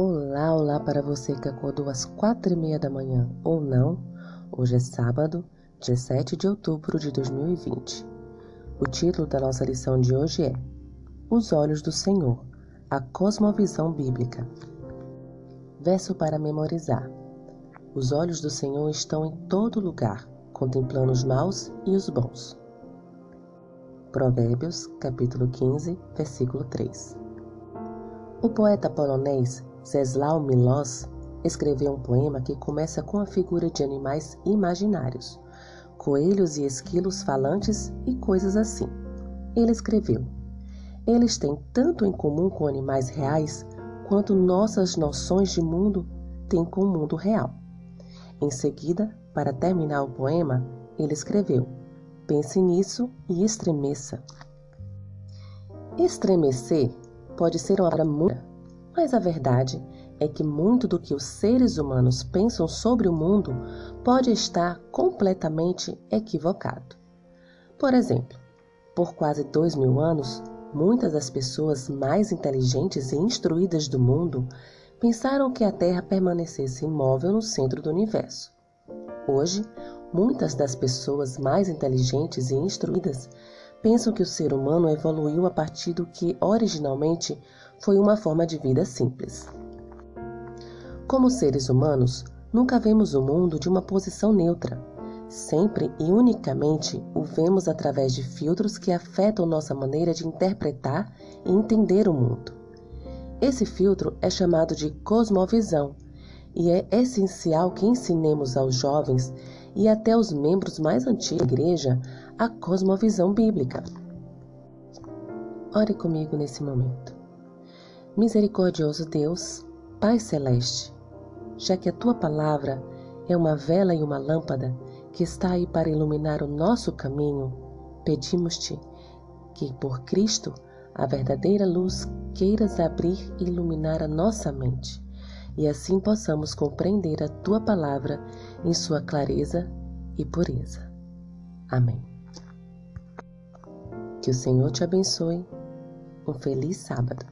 Olá, olá para você que acordou às quatro e meia da manhã ou não. Hoje é sábado, 17 de outubro de 2020. O título da nossa lição de hoje é Os Olhos do Senhor, a Cosmovisão Bíblica. Verso para memorizar. Os olhos do Senhor estão em todo lugar, contemplando os maus e os bons. Provérbios, capítulo 15, versículo 3. O poeta polonês Czesław Milosz escreveu um poema que começa com a figura de animais imaginários, coelhos e esquilos falantes e coisas assim. Ele escreveu: Eles têm tanto em comum com animais reais quanto nossas noções de mundo têm com o mundo real. Em seguida, para terminar o poema, ele escreveu: Pense nisso e estremeça. Estremecer pode ser uma palavra mas a verdade é que muito do que os seres humanos pensam sobre o mundo pode estar completamente equivocado. Por exemplo, por quase dois mil anos, muitas das pessoas mais inteligentes e instruídas do mundo pensaram que a Terra permanecesse imóvel no centro do universo. Hoje, muitas das pessoas mais inteligentes e instruídas pensam que o ser humano evoluiu a partir do que originalmente foi uma forma de vida simples. Como seres humanos, nunca vemos o mundo de uma posição neutra. Sempre e unicamente o vemos através de filtros que afetam nossa maneira de interpretar e entender o mundo. Esse filtro é chamado de cosmovisão e é essencial que ensinemos aos jovens e até aos membros mais antigos da igreja a cosmovisão bíblica. Ore comigo nesse momento. Misericordioso Deus, Pai Celeste, já que a tua palavra é uma vela e uma lâmpada que está aí para iluminar o nosso caminho, pedimos-te que, por Cristo, a verdadeira luz queiras abrir e iluminar a nossa mente, e assim possamos compreender a tua palavra em sua clareza e pureza. Amém. Que o Senhor te abençoe. Um feliz sábado.